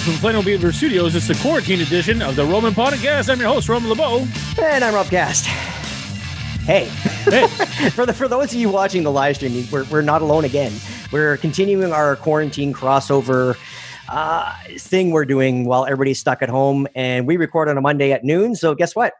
Live from Plano Beaver Studios, it's the quarantine edition of the Roman Podcast. I'm your host, Roman LeBeau. And I'm Rob Cast. Hey, Hey, for the for those of you watching the live stream, we're, we're not alone again. We're continuing our quarantine crossover uh, thing we're doing while everybody's stuck at home, and we record on a Monday at noon. So guess what?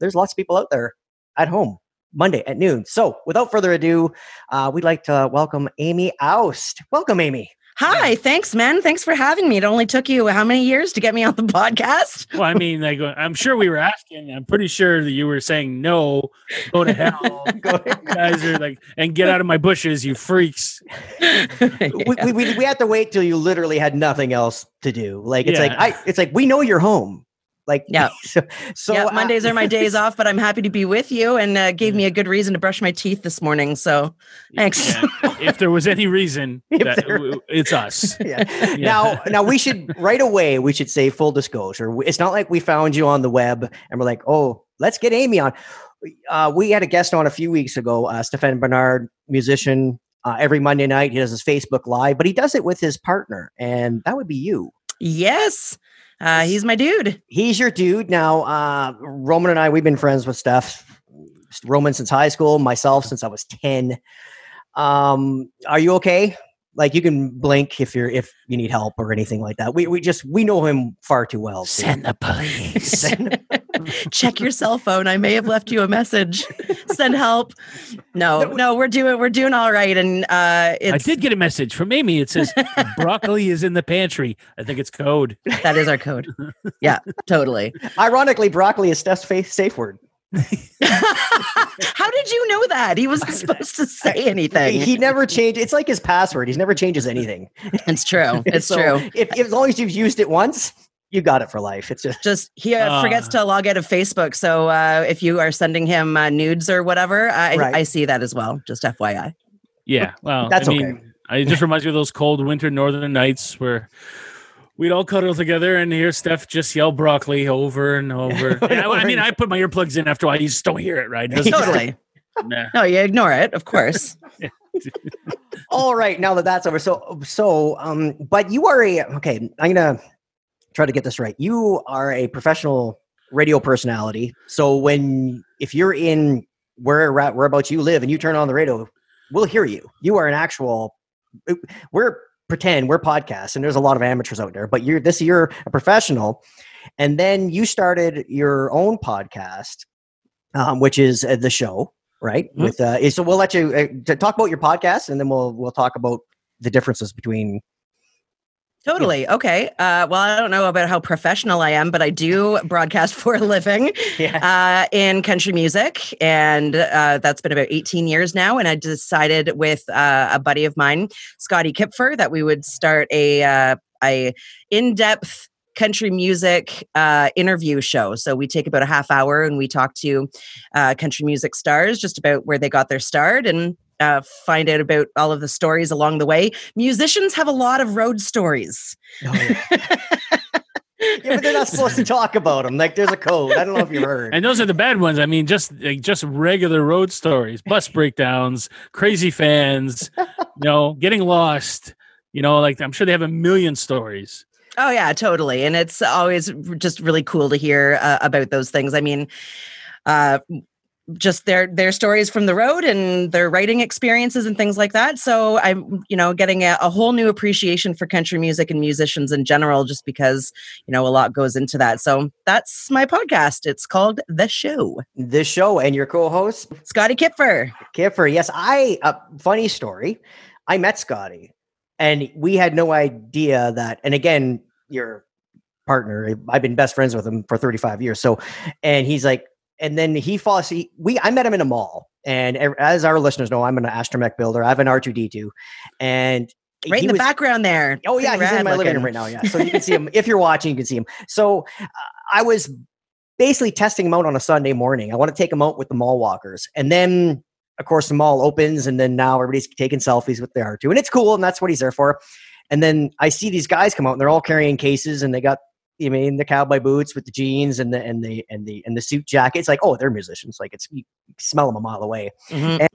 There's lots of people out there at home Monday at noon. So without further ado, uh, we'd like to welcome Amy Just. Welcome, Amy. Hi, thanks, man. Thanks for having me. It only took you how many years to get me on the podcast? well, I mean, like, I'm sure we were asking. I'm pretty sure that you were saying no, go to hell. Go You guys are like, and get out of my bushes, you freaks. we, we, we, we had to wait till you literally had nothing else to do. Like it's like I it's like we know you're home. Like Yeah. So, so yeah, uh, Mondays are my days off, but I'm happy to be with you and uh, gave me a good reason to brush my teeth this morning. So thanks. Yeah. If there was any reason, that, there- it's us. yeah. Now, now we should right away. We should say full disclosure. It's not like we found you on the web and we're like, oh, let's get Amy on. Uh, we had a guest on a few weeks ago, uh, Stefan Bernard, musician. Uh, every Monday night, he does his Facebook Live, but he does it with his partner, and that would be you. yes, uh, he's my dude. he's your dude. Now uh roman and i we've been friends with steph roman since high school myself since i was 10 um are you okay like you can blink if you're if you need help or anything like that we we just we know him far too well to- Send the police. Send- Check your cell phone. I may have left you a message. Send help. No, No, no, we're doing we're doing all right. And uh, it's I did get a message from Amy. It says broccoli is in the pantry. I think it's code. that is our code. Yeah, totally. ironically broccoli is steph's fa- safe word How did you know that? He wasn't supposed to say anything. he never changed it's like his password He never changes anything It's true. It's So true. if, if as long as you've used it once you got it for life it's just Just he uh, forgets Uh. to log out of Facebook. So uh, if you are sending him uh, nudes or whatever, I, Right. I see that as well. Just FYI. Yeah. Well, That's I okay. mean, it just reminds me of those cold winter northern nights where we'd all cuddle together and hear Steph just yell broccoli over and over. And I, I mean, I put my earplugs in after a while. You just don't hear it, right? It doesn't- Totally. Nah. No, you ignore it, of course. All right, now that that's over. So, so, um, but you are a okay. I'm gonna try to get this right. You are a professional radio personality. So when if you're in where whereabouts you live and you turn on the radio, we'll hear you. You are an actual. We're pretend we're podcasts, and there's a lot of amateurs out there. But you're this. You're a professional, and then you started your own podcast, um, which is uh, the show right? Mhm. With uh, so we'll let you uh, talk about your podcast, and then we'll we'll talk about the differences between. Totally. Okay. Uh, well, I don't know about how professional I am, but I do broadcast for a living Yeah. uh, in country music. And uh, that's been about 18 years now. And I decided with uh, a buddy of mine, Scotty Kipfer, that we would start a, uh, a in-depth country music uh, interview show. So we take about a half hour and we talk to uh, country music stars just about where they got their start and uh, find out about all of the stories along the way. Musicians have a lot of road stories. Oh, yeah. Yeah, but they're not supposed to talk about them. Like there's a code. I don't know if you've heard. And those are the bad ones. I mean, just like, just regular road stories, bus breakdowns, crazy fans, you know, getting lost. You know, like I'm sure they have a million stories. Oh yeah, totally. And it's always just really cool to hear uh, about those things. I mean, uh, just their their stories from the road and their writing experiences and things like that. So I'm, you know, getting a, a whole new appreciation for country music and musicians in general, just because you know a lot goes into that. So that's my podcast. It's called The Show. the show and your co-host Scotty Kipfer. Kiffer. Yes, I. Uh, funny story. I met Scotty, and we had no idea that. And again, your partner. I've been best friends with him for 35 years. So, and he's like, and then he falls. He, we I met him in a mall, and as our listeners know, I'm an astromech builder. I have an R2D2, and right in the was- background there. Oh yeah, Pretty he's in my living room right now. Yeah, so you can see him if you're watching. You can see him. So uh, I was basically testing him out on a Sunday morning. I want to take him out with the mall walkers, and then of course the mall opens, and then now everybody's taking selfies with their R2, and it's cool, and that's what he's there for. And then I see these guys come out, and they're all carrying cases, and they got. I mean, the cowboy boots with the jeans and the and the and the and the suit jacket. It's like, oh, they're musicians. Like it's you smell them a mile away. Mhm.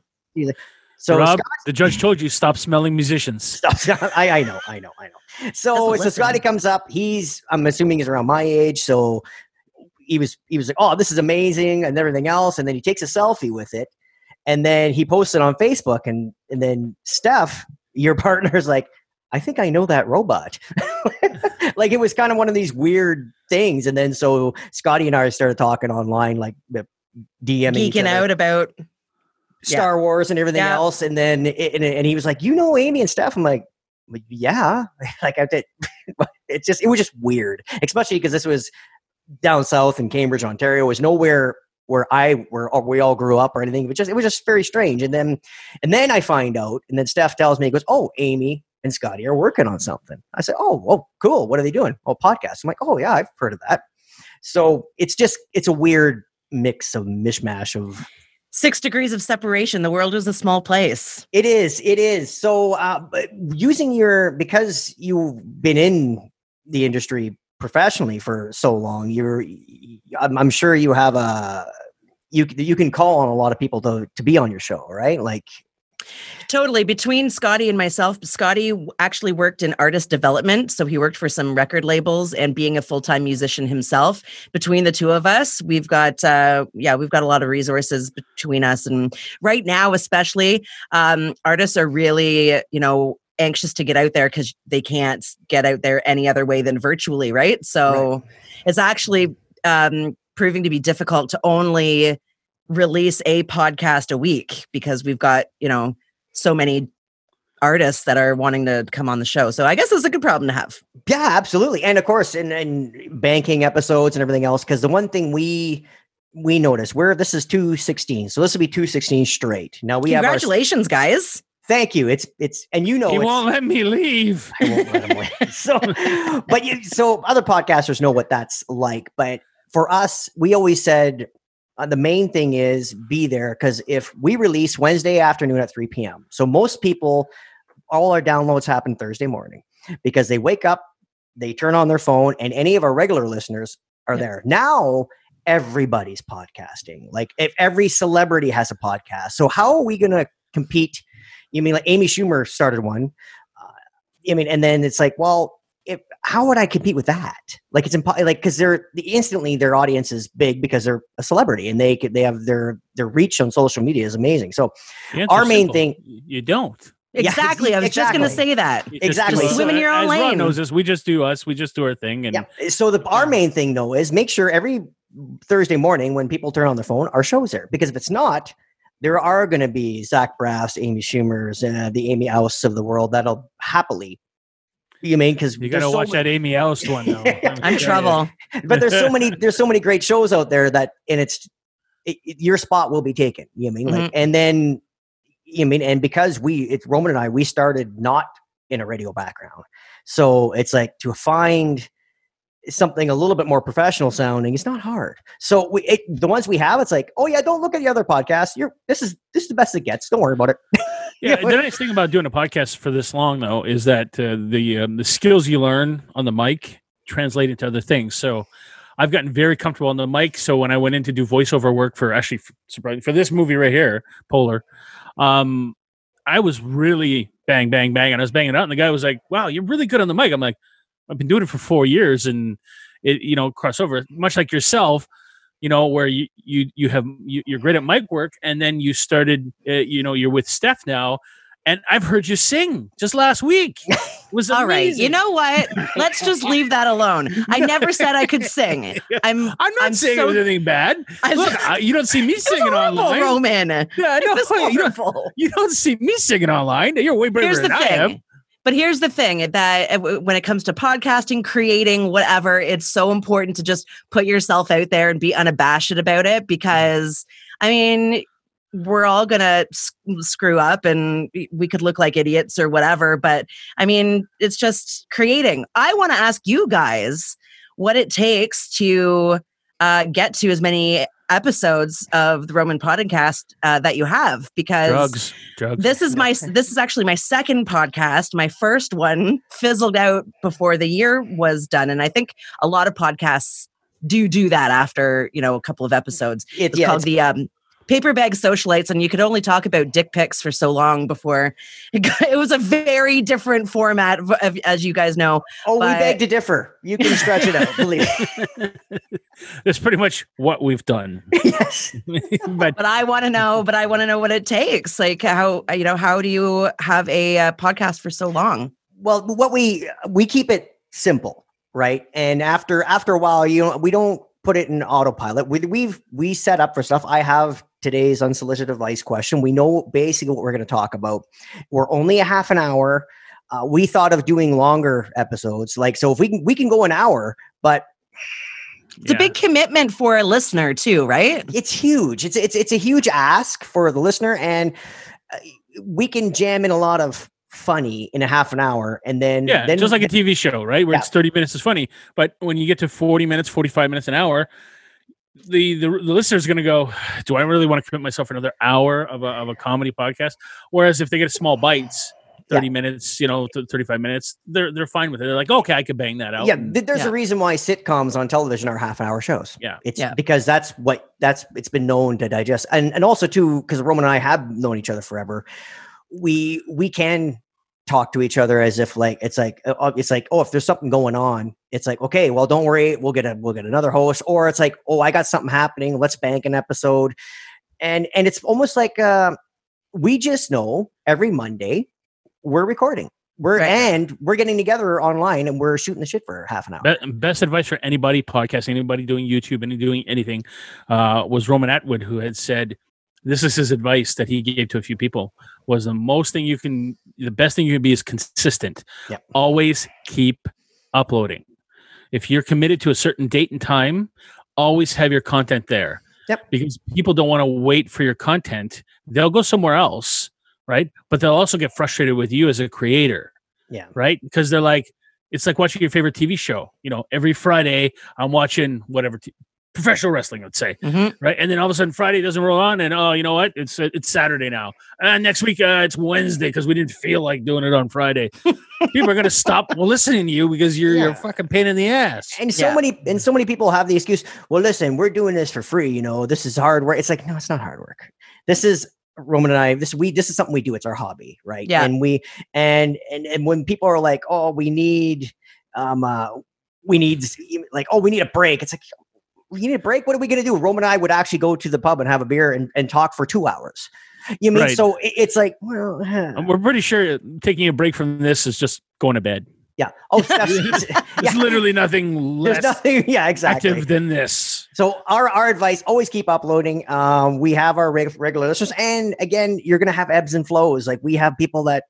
So Rob, Scott- the judge told you stop smelling musicians. Stop. I, I know, I know, I know. So, Doesn't so. Scotty comes up. He's, I'm assuming, he's around my age. So he was, he was like, "Oh, this is amazing," and everything else. And then he takes a selfie with it, and then he posts it on Facebook. And and then Steph, your partner's like, "I think I know that robot." like it was kind of one of these weird things. And then so Scotty and I started talking online, like DMing, Geeking out about Star Wars and everything Yeah. else. And then it, and, and he was like, "You know Amy and stuff." I'm like, "Like, "Yeah." like I did. It's just it was just weird, especially because this was down south in Cambridge, Ontario. It was nowhere where I where we all grew up or anything. It was just it was just very strange. And then and then I find out, and then Steph tells me, he goes, "Oh, Amy." And Scotty are working on something. I said, "Oh, oh, cool. What are they doing? Oh, podcast." I'm like, "Oh, yeah, I've heard of that." So it's just it's a weird mix of mishmash of six degrees of separation. The world is a small place. It is. It is. So, uh, using your because you've been in the industry professionally for so long, you're. I'm, I'm sure you have a. You you can call on a lot of people to to be on your show, right? Like, Totally. Between Scotty and myself, Scotty actually worked in artist development. So he worked for some record labels and being a full time musician himself. Between the two of us, we've got, uh, yeah, we've got a lot of resources between us. And right now, especially, um, artists are really, you know, anxious to get out there because they can't get out there any other way than virtually, right? So it's actually um, proving to be difficult to only release a podcast a week because we've got you know so many artists that are wanting to come on the show so i guess it's a good problem to have yeah, absolutely, and of course, and and banking episodes and everything else. Because the one thing we we notice where this is two sixteen, so this will be two sixteen straight. Now we have congratulations guys Thank you. It's it's and you know he won't let me leave. I won't let 'em win. so, but you, so other podcasters know what that's like. But for us, we always said uh, the main thing is be there because if we release Wednesday afternoon at 3 p.m., so most people, all our downloads happen Thursday morning because they wake up, they turn on their phone, and any of our regular listeners are Yeah. there. Now, everybody's podcasting. Like if every celebrity has a podcast. So, how are we going to compete? You mean like Amy Schumer started one? Uh, I mean, and then it's like, well, how would I compete with that? Like it's impo- like because they're instantly their audience is big because they're a celebrity and they could they have their their reach on social media is amazing. So Our main simple. thing- you don't. Yeah, exactly i was just going to say that You Exactly. do us. Swim in your own As Rod lane. knows this. We just do us. We just do our thing. And yeah, so the our main thing though is make sure every Thursday morning when people turn on their phone, our show's there because if it's not. There are going to be Zach Braff's, Amy Schumer's, uh, the Amy Justs of the world that'll happily. You mean because you got to watch that Amy ellis one though. i'm in trouble. But there's so many there's so many great shows out there that and it's it, it- your spot will be taken you know what I mean? Like mm-hmm. and then you know I mean? And because we it's Roman and I we started not in a radio background. So it's like to find something a little bit more professional sounding it's not hard so we it, the ones we have it's like oh yeah don't look at the other podcasts you're this is this is the best it gets don't worry about it Yeah, the nice thing about doing a podcast for this long though is that uh, the um, the skills you learn on the mic translate into other things. So I've gotten very comfortable on the mic. So when I went in to do voiceover work for actually f- surprising for this movie right here, Polar, um, I was really bang bang bang, and I was banging out, and the guy was like, "Wow, you're really good on the mic." I'm like, "I've been doing it for four years, and it you know crossover much like yourself." you know where you you you have you, you're great at mic work and then you started uh, you know you're with steph now and i've heard you sing just last week. It was all right you know what? Let's just leave that alone. I never said i could sing. I'm i'm not I'm saying so- anything bad. Look, I, you don't see me singing online. roman yeah, no, it was you, don't, you don't see me singing online. You're way the than i am but here's the thing that uh, when it comes to podcasting creating whatever it's so important to just put yourself out there and be unabashed about it because i mean we're all gonna screw up and we could look like idiots or whatever but i mean it's just creating. I want to ask you guys what it takes to uh, get to as many episodes of the roman podcast uh, that you have because Drugs, drugs. this is my this is actually my second podcast. My first one fizzled out before the year was done and i think a lot of podcasts do do that after you know a couple of episodes. It, it's yeah, called the um, paper bag socialites and you could only talk about dick pics for so long before it, got, it was a very different format of- of- as you guys know oh, but- we beg to differ. You can stretch it out, believe me. That's pretty much what we've done. yes. but but i want to know but i want to know what it takes like how you know how do you have a uh, podcast for so long Well, what we we keep it simple, right? And after after a while, you know, we don't put it in autopilot. We we've we set up for stuff. I have today's unsolicited advice question. We know basically what we're going to talk about. We're only a half an hour. Uh, we thought of doing longer episodes, like so. If we can, we can go an hour, but it's a big commitment for a listener too right it's huge. It's it's it's a huge ask for the listener, and uh, we can jam in a lot of funny in a half an hour, and then yeah, then just like a TV show, right? Where Yeah. it's 30 minutes is funny, but when you get to 40 minutes, 45 minutes, an hour, the the, the listener's going to go, "Do I really want to commit myself for another hour of a of a comedy podcast?" Whereas if they get small bites, 30 minutes, you know, 35 minutes, they're they're fine with it. They're like, "Okay, I could bang that out." yeah, there's Yeah. a reason why sitcoms on television are half an hour shows. Yeah. It's Yeah. because that's what that's it's been known to digest. And and also too, because Roman and I have known each other forever, we we can talk to each other as if like it's like uh, uh, it's like, oh, if there's something going on, it's like, okay, well, don't worry, we'll get a we'll get another host. Or it's like, oh, I got something happening, let's bank an episode. And and it's almost like uh we just know every Monday we're recording. We're Right. and we're getting together online and we're shooting the shit for half an hour. Be- best advice for anybody podcasting, anybody doing YouTube, and doing anything, uh, was Roman Atwood, who had said, "This is his advice that he gave to a few people: was the most thing you can, the best thing you can be is consistent. Yep. Always keep uploading. If you're committed to a certain date and time, always have your content there. Yep. Because people don't want to wait for your content; they'll go somewhere else, right? But they'll also get frustrated with you as a creator Yeah. right? Because they're like, it's like watching your favorite TV show. You know, every Friday I'm watching whatever t- professional wrestling, let's say, Mhm. right? And then all of a sudden Friday doesn't roll on, and oh, you know what? It's uh, it's Saturday now. Uh, next week uh, it's Wednesday because we didn't feel like doing it on Friday. People are gonna stop listening to you because you're you're a fucking pain in the ass. And so Yeah. many and so many people have the excuse, well, listen, we're doing this for free, you know, this is hard work. It's like, no, it's not hard work. This is Roman and I, this we this is something we do. It's our hobby, right? Yeah. And we and and and when people are like, oh, we need um uh we need like, oh, we need a break. It's like we need a break. What are we gonna do? Roman and I would actually go to the pub and have a beer and, and talk for two hours. You mean Right. so it's like, well, huh. We're pretty sure taking a break from this is just going to bed. yeah. Oh, There's yeah. literally nothing There's less nothing. Yeah, exactly. active than this. So our our advice: always keep uploading. Um, we have our reg- regular listeners, and again, you're gonna have ebbs and flows. Like we have people that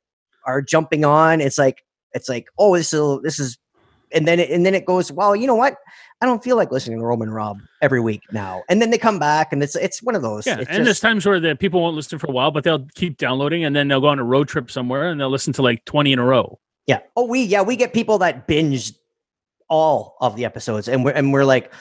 are jumping on. It's like it's like oh, this is this is, and then it, and then it goes. Well, you know what? I don't feel like listening to Roman Rob every week now. And then they come back, and it's it's one of those. Yeah, It's and there's times where the people won't listen for a while, but they'll keep downloading, and then they'll go on a road trip somewhere, and they'll listen to like 20 in a row. yeah. Oh, we yeah we get people that binge all of the episodes, and we're and we're like.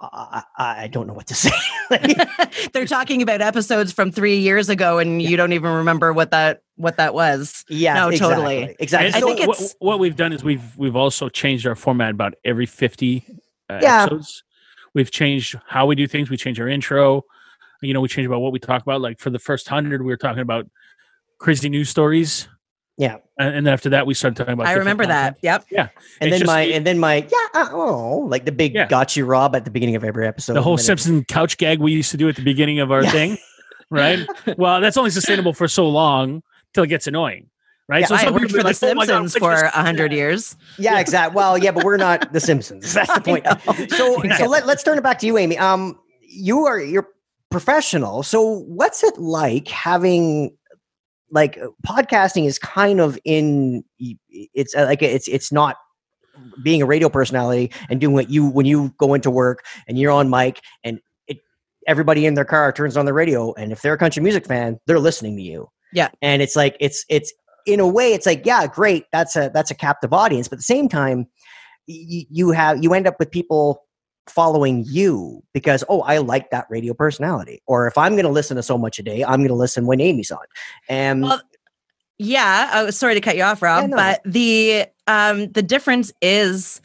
I, I I don't know what to say. Like, they're talking about episodes from three years ago and you don't even remember what that what that was yeah, No, exactly, totally. Exactly. And I So- think what, it's- what we've done is we've we've also changed our format about every 50 uh, Yeah. episodes. We've changed how we do things. We change our intro. You know, we change about what we talk about. Like for the first hundred, we were talking about crazy news stories, yeah. and, and then after that, we started talking about. i different remember that Yep. Yeah, and It's then just my the- and then my yeah uh, oh like the big Yeah. got you Rob at the beginning of every episode. The whole and then it- Simpson couch gag we used to do at the beginning of our Yeah. thing, right? well, that's only sustainable for so long till it gets annoying, right? Yeah, so i worked for are the like, "Oh God, simpsons for a hundred years yeah, exactly. Well, yeah, but we're not the Simpsons. That's the point. So Yeah. so let, let's turn it back to you, Amy. Um, you are you're professional. So what's it like having like podcasting is kind of in it's uh, like it's it's not being a radio personality and doing what you when you go into work and you're on mic and it everybody in their car turns on the radio, and if they're a country music fan, they're listening to you. Yeah. and it's like it's it's in a way, it's like yeah, great, that's a that's a captive audience, but at the same time, y- you have you end up with people following you because oh i like that radio personality or if i'm going to listen to so much a day i'm going to listen when amy's on and Well, Yeah, I was sorry to cut you off, Rob, Yeah, no. but the um the difference is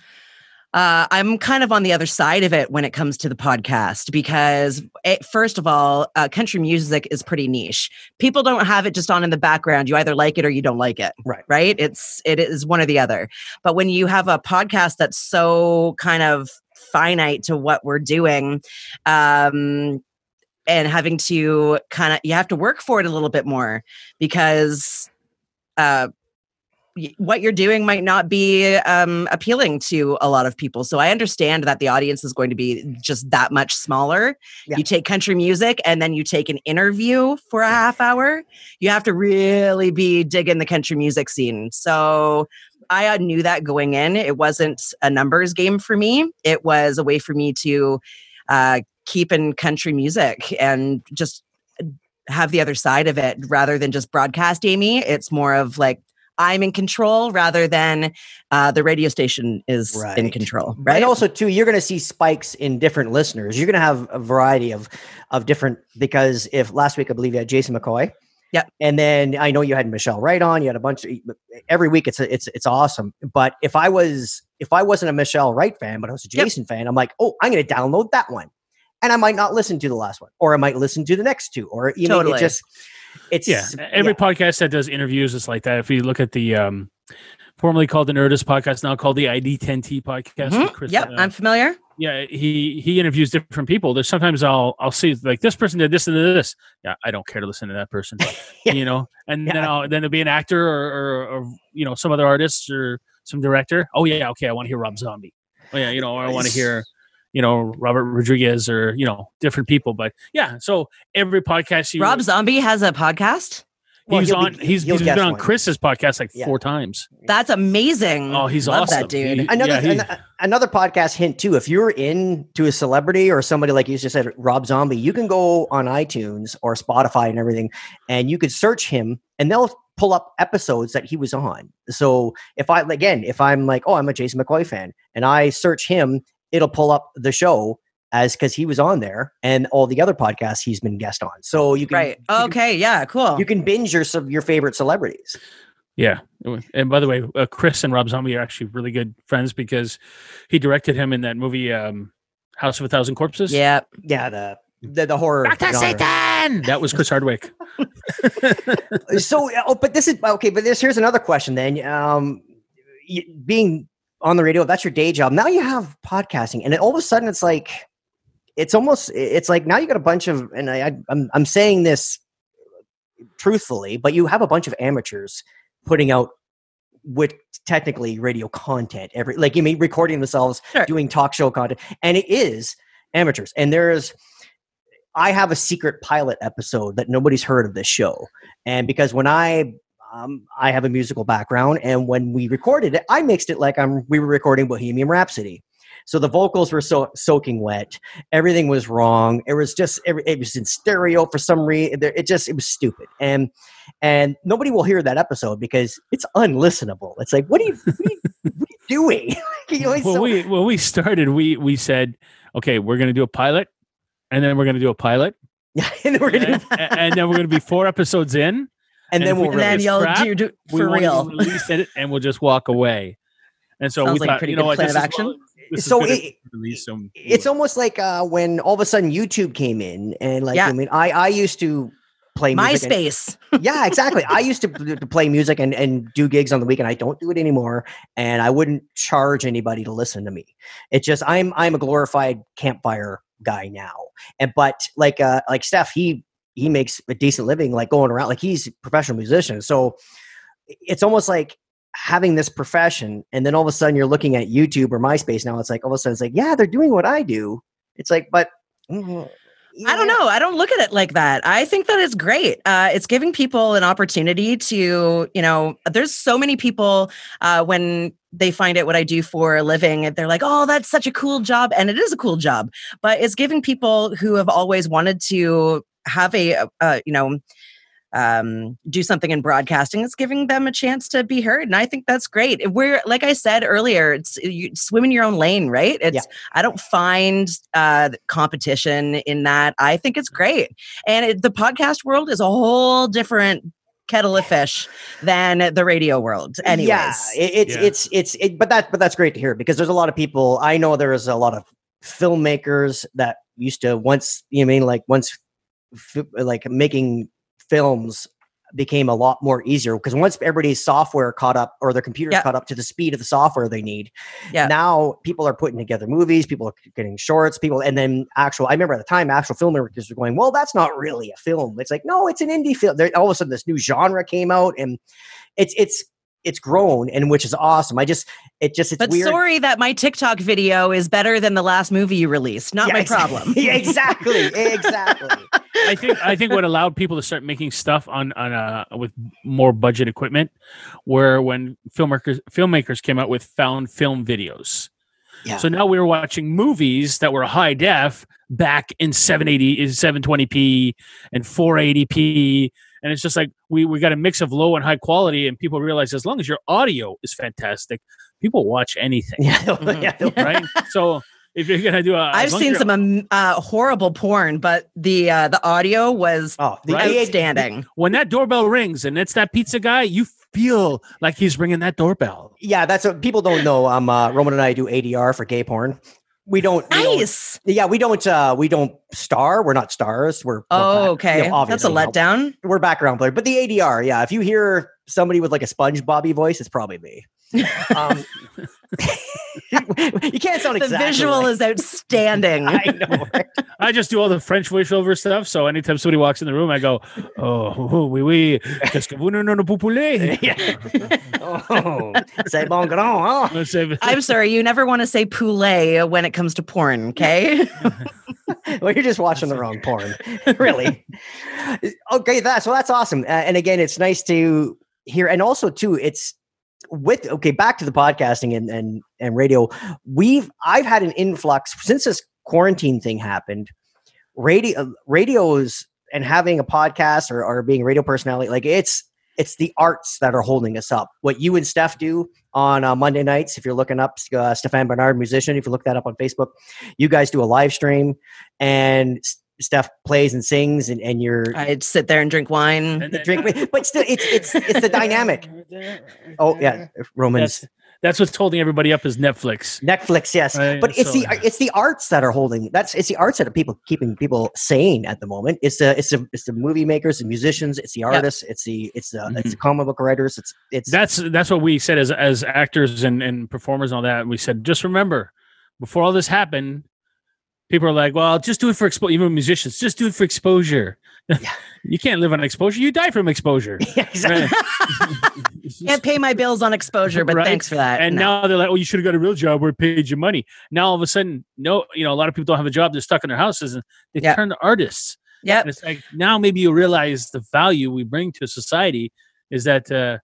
uh, I'm kind of on the other side of it when it comes to the podcast because, it, first of all, uh, country music is pretty niche. People don't have it just on in the background. You either like it or you don't like it. Right. Right. It's it is one or the other. But when you have a podcast that's so kind of finite to what we're doing, um, and having to kind of you have to work for it a little bit more because uh what you're doing might not be um, appealing to a lot of people. So I understand that the audience is going to be just that much smaller. Yeah. You take country music and then you take an interview for a half hour. You have to really be digging the country music scene. So I uh, knew that going in. It wasn't a numbers game for me. It was a way for me to uh, keep in country music and just have the other side of it rather than just broadcast Amy. It's more of like I'm in control rather than uh, the radio station is in control. Right. Right. And also, too, you're going to see spikes in different listeners. You're going to have a variety of of different because if last week I believe you had Jason McCoy. Yep. And then I know you had Michelle Wright on. You had a bunch. Of, every week it's it's it's awesome. But if I was if I wasn't a Michelle Wright fan, but I was a Yep. Jason fan, I'm like, oh, I'm going to download that one, and I might not listen to the last one, or I might listen to the next two, or you know, it just it's Yeah, every podcast that does interviews is like that. If you look at the um, formerly called the Nerdist podcast, now called the ID10T podcast. Mhm. with Chris, Yep, uh, I'm familiar. yeah, he he interviews different people. There's sometimes I'll I'll see like this person did this and this. Yeah, I don't care to listen to that person. Yeah. You know, and then I'll then it'll be an actor or, or or you know some other artist or some director. Oh yeah, okay, I want to hear Rob Zombie. Oh yeah, you know, or I want to hear you know Robert Rodriguez or you know different people. But yeah, so every podcast you Rob Zombie has a podcast. Well, he's he'll be- on he's, he's been on one. Chris's podcast like Yeah. four times. That's amazing. Oh, he's Love awesome. that dude. He- another yeah, he- another podcast hint too. If you're into a celebrity or somebody like you just said, Rob Zombie, you can go on iTunes or Spotify and everything, and you could search him, and they'll pull up episodes that he was on. So if I again, if I'm like, oh, I'm a Jason McCoy fan, and I search him, it'll pull up the show as because he was on there and all the other podcasts he's been guest on. So you can right. you can- Okay. Yeah. Cool. You can binge your some- your favorite celebrities. Yeah. And by the way, uh, Chris and Rob Zombie are actually really good friends because he directed him in that movie um, House of a Thousand Corpses. yeah. Yeah, the the, the horror. Dr. genre. Satan! That was Chris Hardwick. so oh but this is okay but this here's another question then um being on the radio that's your day job. Now you have podcasting and then all of a sudden it's like it's almost it's like now you got a bunch of and I, I I'm, I'm saying this truthfully but you have a bunch of amateurs putting out with technically radio content every like you mean recording themselves Sure. doing talk show content and it is amateurs. And there's i have a secret pilot episode that nobody's heard of this show. And because when i um, i have a musical background and when we recorded it i mixed it like i'm we were recording bohemian rhapsody. So the vocals were so soaking wet. Everything was wrong. It was just every, it was in stereo for some reason it just it was stupid. And and nobody will hear that episode because it's unlistenable. It's like what are you, what are you, what are you doing? You know, Well, so- we when we started, we we said, okay, we're going to do a pilot, and then we're going to do a pilot, yeah, and then and, and then we're going to be four episodes in, and then we we'll And then release you'll crap, do, do for real. release it, and we'll just walk away. And so Sounds we like thought, pretty you know good plan of action. well- So it- some. it's almost like uh, when all of a sudden YouTube came in, and like Yeah. I mean, I I used to play MySpace. yeah, exactly. I used to, to play music and, and do gigs on the weekend. I don't do it anymore, and I wouldn't charge anybody to listen to me. It's just I'm I'm a glorified campfire guy now, and but like uh like Steph, he he makes a decent living like going around like he's a professional musician. So it's almost like having this profession, and then all of a sudden you're looking at YouTube or MySpace now. It's like all of a sudden it's like yeah, they're doing what I do. It's like but. mm, I don't know. I don't look at it like that. I think that it's great. Uh, it's giving people an opportunity to, you know, there's so many people uh, when they find out what I do for a living, they're like, oh, that's such a cool job. And it is a cool job, but it's giving people who have always wanted to have a, uh, you know, um, do something in broadcasting it's giving them a chance to be heard and i think that's great. We're like i said earlier it's you swim in your own lane right? It's Yeah. i don't find uh, competition in that. I think it's great. And it, the podcast world is a whole different kettle of fish than the radio world anyways. Yeah, it, it's Yeah. it's it's it, but that but that's great to hear because there's a lot of people I know there's a lot of filmmakers that used to once you know I mean like once f- like making films became a lot more easier because once everybody's software caught up or their computers Yeah. caught up to the speed of the software they need Yeah. now people are putting together movies people are getting shorts people and then actual i remember at the time actual filmmakers were going well that's not really a film it's like no it's an indie film there, all of a sudden this new genre came out and it's it's it's grown and which is awesome. I just it just it's but weird. sorry that my tiktok video is better than the last movie you released. Not Yeah, my problem. yeah, exactly exactly. I think I think what allowed people to start making stuff on on uh with more budget equipment, where when filmmakers filmmakers came out with found film videos. Yeah. So now we were watching movies that were high def back in 780 is 720p and 480p and it's just like we we got a mix of low and high quality and people realize as long as your audio is fantastic people watch anything yeah, Mhm. yeah right so if you're gonna do a as I've seen some um, uh, horrible porn, but the uh, the audio was oh the Right. Outstanding. when that doorbell rings and it's that pizza guy, you feel like he's ringing that doorbell. yeah that's what people don't know um uh, roman and i do adr for gay porn we don't we don't- Nice. Yeah, we don't uh we don't star. We're not stars. We're we're Oh, back- you okay. know, That's a letdown. We're background player, but the ADR, yeah. If you hear somebody with like a sponge Bobby voice, it's probably me. Um, you can't sound The exactly. visual like- is outstanding. I know. right? I just do all the French voiceover stuff. So anytime somebody walks in the room, I go, "Oh, oui, oui, qu'est-ce que vous ne nous poulet?" Oh, c'est bon grand, huh? I'm sorry, you never want to say poulet when it comes to porn, okay? well, you're just watching the wrong porn, really. Okay, that so that's awesome. Uh, and again, it's nice to hear, and also too, it's with okay. Back to the podcasting and and and radio. We've I've had an influx since this quarantine thing happened. Radio, radios, and having a podcast or, or being a radio personality, like it's it's the arts that are holding us up. What you and Steph do on uh, Monday nights, if you're looking up uh, Stefan Bernard, musician, if you look that up on Facebook, you guys do a live stream and Steph plays and sings and, and you're I'd sit there and drink wine. And then- drink, but still it's, it's, it's the dynamic. Oh yeah. Romans That's, that's what's holding everybody up is Netflix. Netflix. Yes. Right, But it's so- the, it's the arts that are holding that's, it's the arts that are people keeping people sane at the moment. It's the, it's the, it's the movie makers, the musicians, it's the artists, it's the, it's the, it's the mm-hmm. comic book writers. It's, it's, That's that's what we said as as actors and, and performers and all that. We said just remember, before all this happened, people are like, "Well, just do it for exposure." Even musicians, just do it for exposure. you can't live on exposure; you die from exposure. yeah, exactly. Can't pay my bills on exposure, but Right. thanks for that. And No. now they're like, "Oh, you should have got a real job where it paid you money." Now all of a sudden, no, you know, a lot of people don't have a job; they're stuck in their houses, and they Yeah. turn to artists. Yep. And it's like now maybe you realize the value we bring to society is that uh,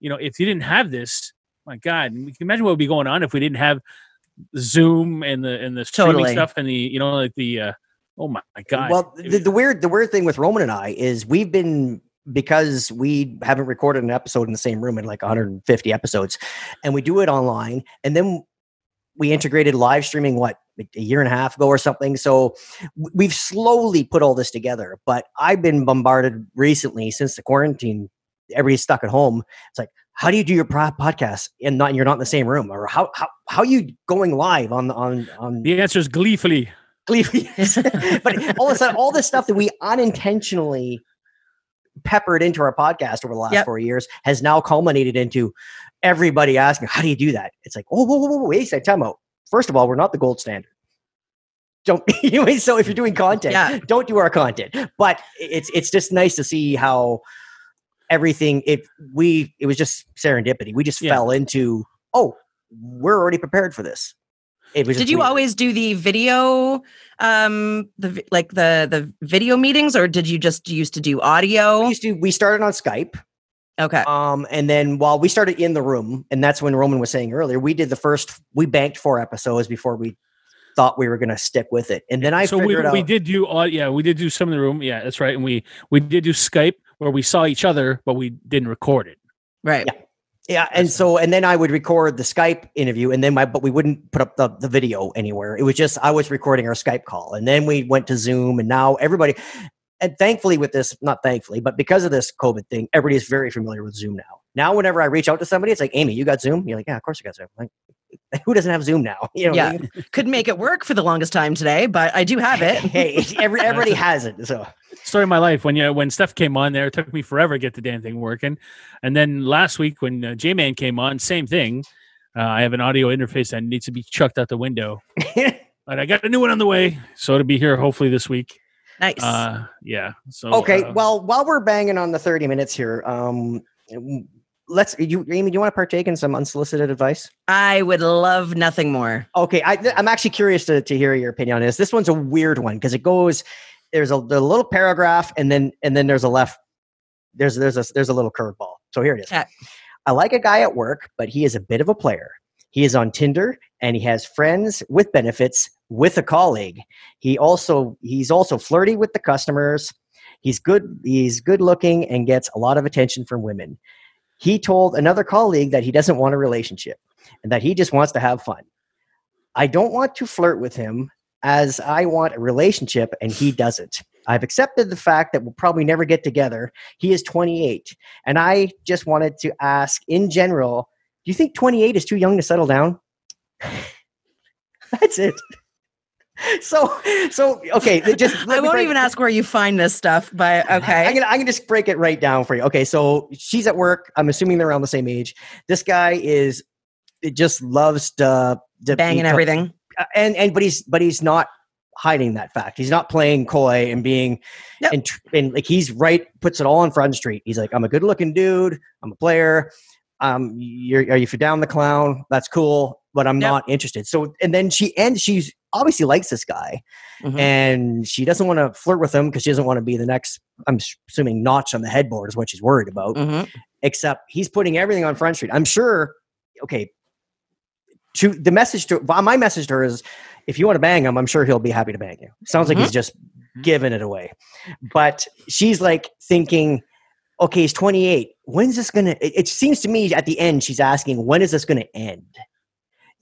you know if you didn't have this, my God, you can imagine what would be going on if we didn't have Zoom and the and the streaming Totally. stuff and the you know like the uh, oh my God. Well, the, the weird the weird thing with Roman and I is we've been because we haven't recorded an episode in the same room in like 150 episodes, and we do it online, and then we integrated live streaming what a year and a half ago or something. So we've slowly put all this together. But I've been bombarded recently since the quarantine. Everybody's stuck at home. It's like, how do you do your podcast and not you're not in the same room, or how how how are you going live on on on the answer is gleefully. Gleefully, but all of a sudden, all this stuff that we unintentionally peppered into our podcast over the last Yep. four years has now culminated into everybody asking, "How do you do that?" It's like, "Oh, whoa, whoa, whoa, wait a second, time out. First of all, we're not the gold standard. Don't you know, so if you're doing content, Yeah. don't do our content. But it's it's just nice to see how everything it we it was just serendipity. We just Yeah. fell into oh, we're already prepared for this. It was Did you weird. always do the video, um, the like the the video meetings, or did you just used to do We audio? used to. We started on Skype. Okay, Um, and then while we started in the room, and that's when Roman was saying earlier, we did the first. We banked four episodes before we thought we were going to stick with it, and then I so we, figured we out. did do all yeah we did do some in the room yeah that's right and we we did do Skype where we saw each other but we didn't record it. right. Yeah. Yeah, and so and then I would record the Skype interview, and then my but we wouldn't put up the, the video anywhere. It was just I was recording our Skype call, and then we went to Zoom, and now everybody, and thankfully with this, not thankfully, but because of this COVID thing, everybody is very familiar with Zoom now. Now, whenever I reach out to somebody, it's like, Amy, you got Zoom? You're like, yeah, of course I got Zoom. Like, who doesn't have Zoom now? You know, Yeah. Couldn't make it work for the longest time today, but I do have it. hey, every, everybody has it. So Story of my life when you know, when Steph came on there it took me forever to get the damn thing working, and then last week when uh, J Man came on same thing. Uh, I have an audio interface that needs to be chucked out the window, but I got a new one on the way, so it'll be here hopefully this week. Nice. Uh, yeah. So okay, uh, well, while we're banging on the 30 minutes here, um, let's you Amy, do you want to partake in some unsolicited advice? I would love nothing more. Okay, I, I'm actually curious to, to hear your opinion on this. This one's a weird one because it goes there's a, the little paragraph and then and then there's a left there's there's a there's a little curveball. So here it is. Okay. I like a guy at work, but he is a bit of a player. He is on Tinder and he has friends with benefits with a colleague. He also he's also flirty with the customers. He's good he's good looking and gets a lot of attention from women. He told another colleague that he doesn't want a relationship and that he just wants to have fun. I don't want to flirt with him as I want a relationship and he doesn't. I've accepted the fact that we'll probably never get together. He is 28. And I just wanted to ask in general, do you think 28 is too young to settle down? That's it. So, so okay. Just I won't break- even ask where you find this stuff, but okay. I'm gonna, I'm gonna just break it right down for you. Okay, so she's at work. I'm assuming they're around the same age. This guy is, it just loves to, to Banging be- everything. uh, and and but he's but he's not hiding that fact. He's not playing coy and being Yep. and, and like he's right puts it all on front street. He's like, I'm a good looking dude. I'm a player. Um, you're are you for down the clown? That's cool, but I'm Yep. not interested. So and then she and she's obviously likes this guy, Mhm. and she doesn't want to flirt with him because she doesn't want to be the next. I'm assuming notch on the headboard is what she's worried about Mhm. except he's putting everything on Front Street. I'm sure. Okay. To the message to my message to her is, if you want to bang him, I'm sure he'll be happy to bang you. Sounds like he's just giving it away, but she's like thinking, okay, he's 28. When's this gonna? It, it seems to me at the end she's asking, when is this gonna end?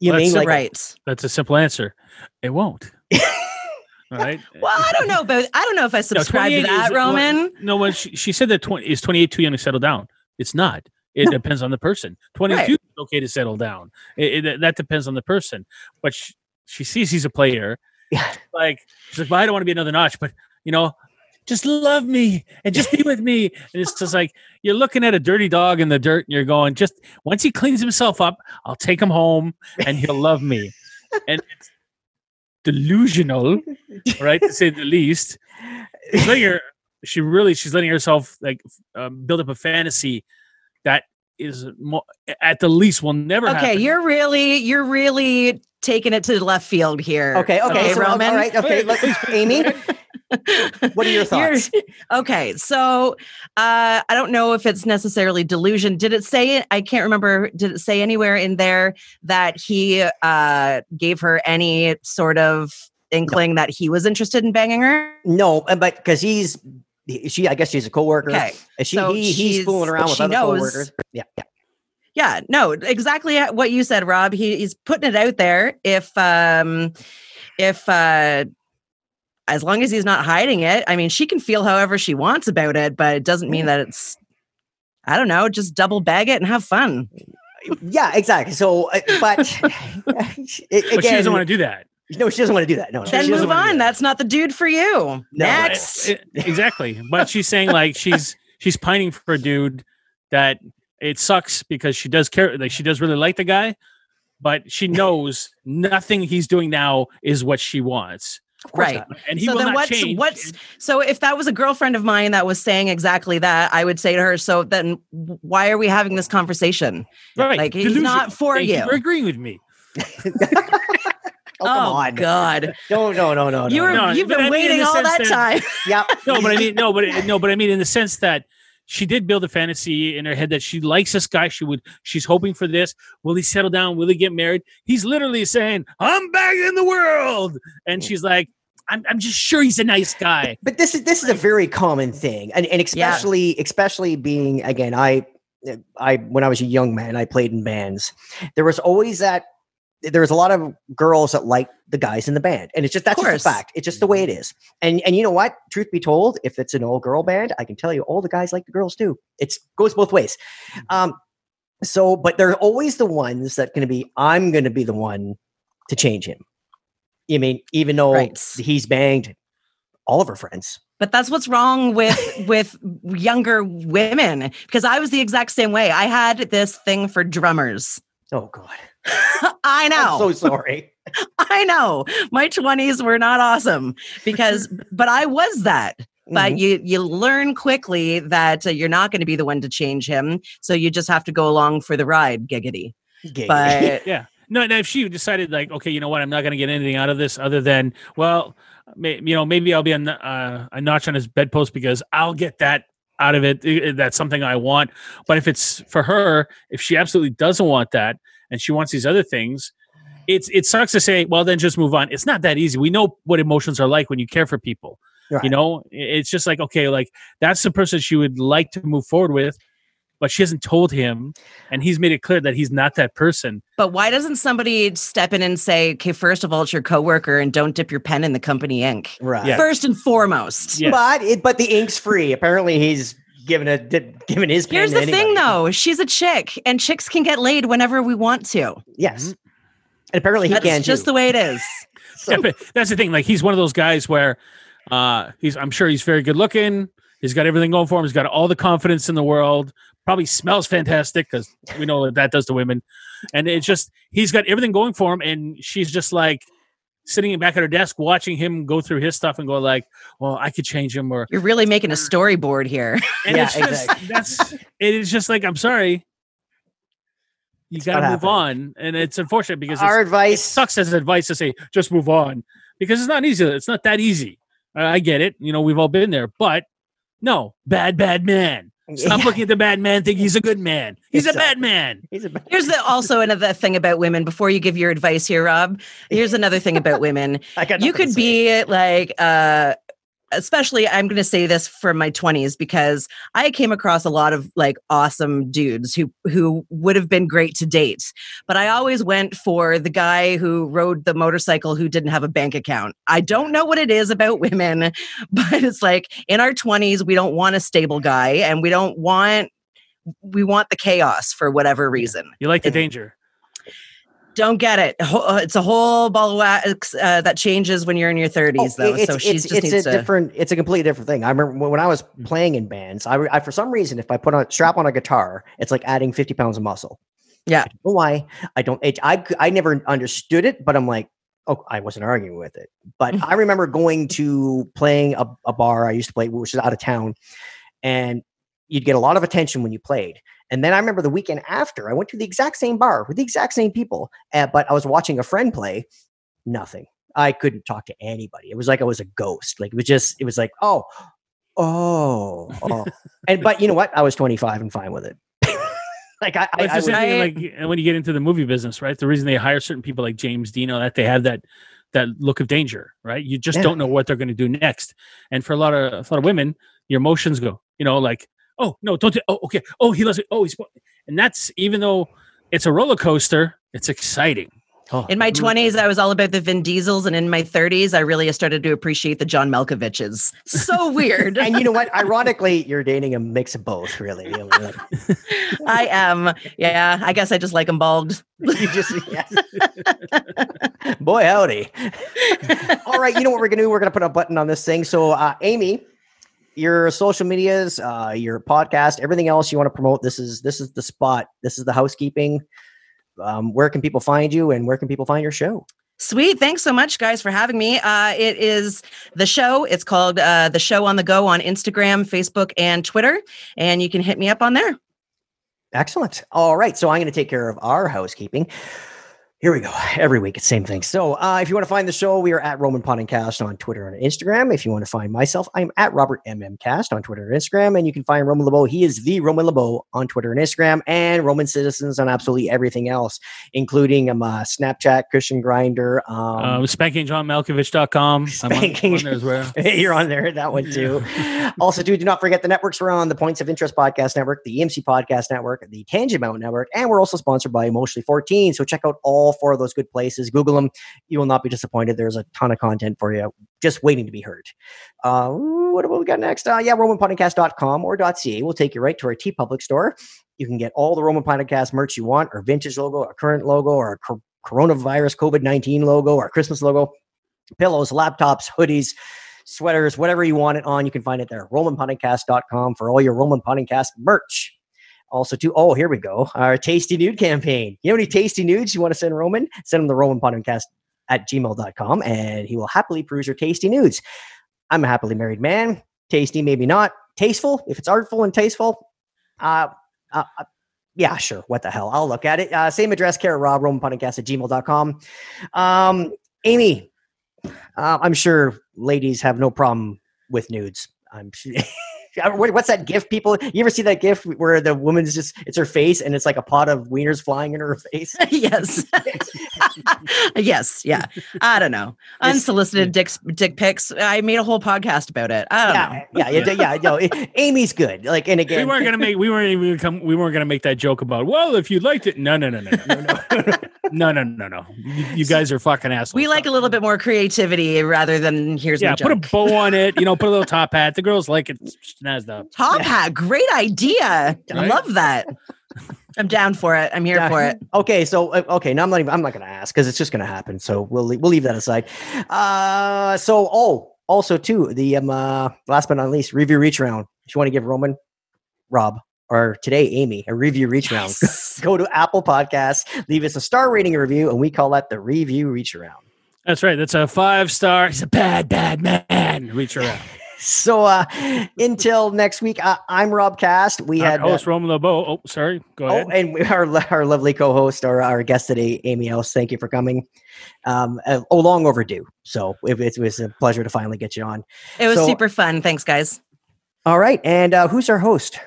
You Well, mean that's like right. that's a simple answer. It won't. right? Well, I don't know about. I don't know if I No, subscribe to 28 that, is- well, Roman. No, when she, she said that 20 is 28 too young to settle down. It's not. It No. depends on the person. 22 Right. is okay to settle down. It, it- that depends on the person. But she, she sees he's a player. Yeah. Like she's like, well, I don't want to be another notch, but you know, just love me and just be with me. And it's just like you're looking at a dirty dog in the dirt, and you're going, just once he cleans himself up, I'll take him home and he'll love me. And it's delusional, right, to say the least. She's letting her, she really, she's letting herself like um, build up a fantasy that is mo- at the least will never Okay, happen. you're really, you're really taking it to the left field here. okay, okay, Okay, so, Roman. all right, okay, let, Amy, what are your You're- thoughts? okay, so uh, I don't know if it's necessarily delusion. Did it say? It? I can't remember. Did it say anywhere in there that he uh, gave her any sort of inkling that he was interested in banging her? No, uh, but because he's she, I guess she's a coworker. Okay, she, So he, he's fooling around with other knows- coworkers. Yeah, yeah. yeah, no, exactly what you said, Rob. He, he's putting it out there. If um, if uh, as long as he's not hiding it, I mean, she can feel however she wants about it, but it doesn't mean that it's. I don't know. Just double bag it and have fun. Yeah, exactly. So, uh, but it, but she doesn't want to do that. no, she doesn't want to do that. No, no, Then she move on. that. That's not the dude for you. No, Next. It- exactly. But she's saying like she's she's pining for a dude that it sucks because she does care like she does really like the guy, but she knows nothing he's doing now is what she wants. Of course Right. not. And he So will then not what's- change. what's- So if that was a girlfriend of mine that was saying exactly that, I would say to her, so then why are we having this conversation? right. like, he's not for Thank you. for agreeing with me. Oh, come oh, on. God. No, no, no, no, You no, were no. No, you've but I been mean, waiting all that that- time. Yep. no, but I mean, no, but no, but I mean, in the sense that she did build a fantasy in her head that she likes this guy. She would, she's hoping for this. Will he settle down? Will he get married? He's literally saying, "I'm back in the world," and mm. she's like, "I'm, I'm just sure he's a nice guy." but this is this is a very common thing. And, and especially especially being again i i when i was a young man i played in bands. There was always that there was a lot of girls that liked the guys in the band. And it's just that's just a fact. It's just the way it is. And and you know what? Truth be told if it's an all girl band i can tell you all the guys like the girls too. It's goes both ways. Um so but they're always the ones that going to be i'm going to be the one to change him you mean even though Right. he's banged all of her friends But that's what's wrong with with younger women because I was the exact same way. I had this thing for drummers. Oh God! I know. I'm so sorry. I know. My 20s were not awesome because but I was that. But Mhm. you you learn quickly that uh, you're not going to be the one to change him, so you just have to go along for the ride, giggity. Gay. But Yeah. No, no. If she decided, like, okay, you know what, I'm not going to get anything out of this other than, well, may, you know, maybe I'll be a, n- uh, a notch on his bedpost because I'll get that out of it. That's something I want. But if it's for her, if she absolutely doesn't want that and she wants these other things, it's it sucks to say, well, then just move on. It's not that easy. We know what emotions are like when you care for people. Right. You know, it's just like, okay, like that's the person she would like to move forward with, but she hasn't told him, and he's made it clear that he's not that person. but why doesn't somebody step in and say, "Okay, first of all, it's your coworker and don't dip your pen in the company ink." right. Yeah. First and foremost. Yes. But it, but the ink's free. Apparently, he's given a di- given his. pen Here's to the thing though, she's a chick and chicks can get laid whenever we want to. Yes. And apparently, he That's can just too. the way it is. Yeah, but that's the thing. Like he's one of those guys where uh he's I'm sure he's very good looking. He's got everything going for him. He's got all the confidence in the world. Probably smells fantastic because we know what that does to women. And it's just he's got everything going for him, and she's just like sitting back at her desk watching him go through his stuff and go like, "Well, I could change him," or You're really making a storyboard here. and Yeah, it's just exactly. that's it is just like I'm sorry. You got to move on, and it's unfortunate because Our advice. sucks as advice to say just move on because it's not easy. It's not that easy. I get it. You know, we've all been there, but no, bad, bad man. Stop Yeah. looking at the bad man. Think he's a good man. He's a bad man. He's a, bad. Here's the, also another thing about women. Before you give your advice here, Rob, here's another thing about women. I got you could be like uh especially i'm going to say this from my 20s because i came across a lot of like awesome dudes who who would have been great to date but i always went for the guy who rode the motorcycle who didn't have a bank account. I don't know what it is about women but it's like in our 20s we don't want a stable guy and we don't want we want the chaos for whatever reason. You like the It- danger. Don't get it uh, it's a whole ball of wax uh, that changes when you're in your 30s Oh, though it's, so she's it's, just it's a to different it's a completely different thing i remember when i was Mm. playing in bands I, I for some reason if i put on strap on a guitar it's like adding 50 pounds of muscle Yeah. I don't know why i don't it, I never understood it but i'm like oh i wasn't arguing with it but Mm. i remember going to playing a, a bar i used to play which is out of town and you'd get a lot of attention when you played and then I remember the weekend after, I went to the exact same bar with the exact same people, uh, but I was watching a friend play. Nothing. I couldn't talk to anybody. It was like I was a ghost. Like it was just, it was like, oh, oh, oh. and but you know what? I was 25 and fine with it. like I, I, I was, I- like and when you get into the movie business, right? The reason they hire certain people like James Dean that they have that that look of danger, right? You just Yeah. don't know what they're going to do next. And for a lot of a lot of women, your emotions go, you know, like, oh no, don't. do- Oh, okay. Oh, he loves it. Oh, he's. And that's even though it's a roller coaster, it's exciting. oh, In my Mhm. 20s, I was all about the Vin Diesels, and in my 30s, I really started to appreciate the John Malkoviches. So weird. and you know what? Ironically, you're dating a mix of both, really. You know, like, I am. Yeah, I guess I just like them bald. you just, yeah. boy, howdy. All right, you know what we're gonna do? We're gonna put a button on this thing. So, uh, Amy, your social medias, uh, your podcast, everything else you want to promote. This is this is the spot. This is the housekeeping. Um, where can people find you, and where can people find your show? Sweet. Thanks so much, guys, for having me. Uh, it is the show. It's called uh, The Show on the Go on Instagram, Facebook, and Twitter. And you can hit me up on there. Excellent. All right, so I'm going to take care of our housekeeping. Here we go. Every week, it's same thing. So, uh, if you want to find the show, we are at Roman Podcast on Twitter and Instagram. If you want to find myself, I'm at Robert MM Cast on Twitter and Instagram. And you can find Roman LeBeau. He is the Roman LeBeau on Twitter and Instagram, and Roman Citizens on absolutely everything else, including um, uh, Snapchat, Christian Grinder, um, Um, spankingjohnmalkovich.com. I'm on, Spanking- on there as well. You're on there, that one too. also, too, do not forget the networks we're on the Points of Interest Podcast Network, the EMC Podcast Network, the Tangent Bound Network, and we're also sponsored by Emotionally 14. So check out all four of those good places. Google them. You will not be disappointed. There's a ton of content for you just waiting to be heard. Uh, what do we got next? Uh, yeah, romanpodcast.com or .ca will take you right to our TeePublic store. You can get all the Roman Podcast merch you want, our vintage logo, our current logo, our cor- coronavirus COVID 19 logo, our Christmas logo, pillows, laptops, hoodies, sweaters, whatever you want it on, you can find it there. RomanPodcast.com for all your Roman Podcast merch. Also, too, oh, here we go. Our Tasty Nude campaign. You know any tasty nudes you want to send Roman? Send them to Roman Podcast at gmail.com and he will happily peruse your tasty nudes. I'm a happily married man. Tasty, maybe not. Tasteful, if it's artful and tasteful. Uh, uh, uh, yeah, sure. What the hell? I'll look at it. Uh, same address, Kara Rob, Roman Podcast at gmail.com. Um, Amy, uh, I'm sure ladies have no problem with nudes. I'm What's that gif? People, you ever see that gif where the woman's just it's her face and it's like a pot of wieners flying in her face? yes. yes. Yeah. I don't know. Unsolicited dick, dick pics. I made a whole podcast about it. I don't know. Yeah, yeah, yeah, yeah. No, it- Amy's good. Like, and We weren't gonna make. We weren't even come. We weren't gonna make that joke about. Well, if you liked it, no, no, no, no, no, no, no, no, no. No, no. You, you guys are fucking assholes. We like a little bit more creativity rather than here's Yeah, my put a bow on it. You know, put a little top hat. The girls like it. Snazzed up. Top hat. Great idea. I love that. I'm down for it. I'm here Yeah. for it. Okay, so uh, okay, now I'm not even, I'm not going to ask because it's just going to happen. So we'll we'll leave that aside. Uh, so oh, also too the um uh, last but not least review reach round. If you want to give Roman, Rob, or today Amy a review reach round, Yes. go to Apple Podcasts, leave us a star rating and review, and we call that the review reach around. That's right. That's a five star. He's a bad, bad man. Reach around. So uh until next week, uh, I'm Rob Cast. We Our had uh, host Roman LeBeau. Oh, sorry. Go ahead. Oh, and we, our our lovely co-host, our our guest today, Amy Else. Thank you for coming. Um, uh, oh, long overdue. So it, it was a pleasure to finally get you on. It was So- super fun. Thanks, guys. All right, and uh, who's our host?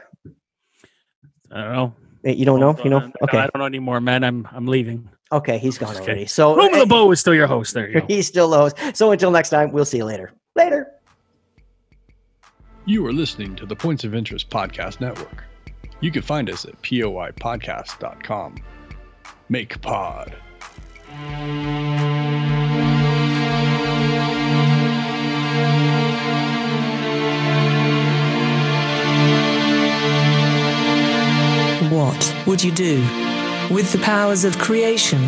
I don't know. Uh, You don't know? You know? No, I don't know anymore, man. I'm I'm leaving. okay, he's gone Okay. already. So Roman uh, LeBeau is still your host. There you go. he's still the host. So until next time, we'll see you later. Later. You are listening to the Points of Interest Podcast Network. You can find us at poipodcast.com. Make pod. What would you do with the powers of creation?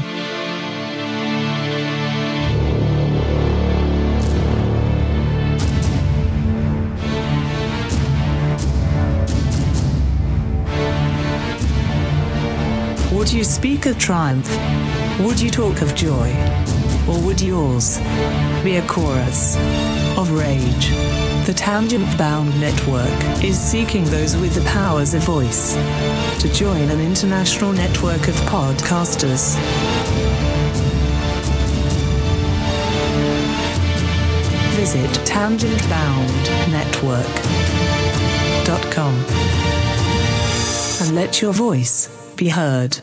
Would you speak of triumph? Would you talk of joy? Or would yours be a chorus of rage? The Tangent Bound Network is seeking those with the powers of voice to join an international network of podcasters. Visit tangentboundnetwork.com and let your voice be heard.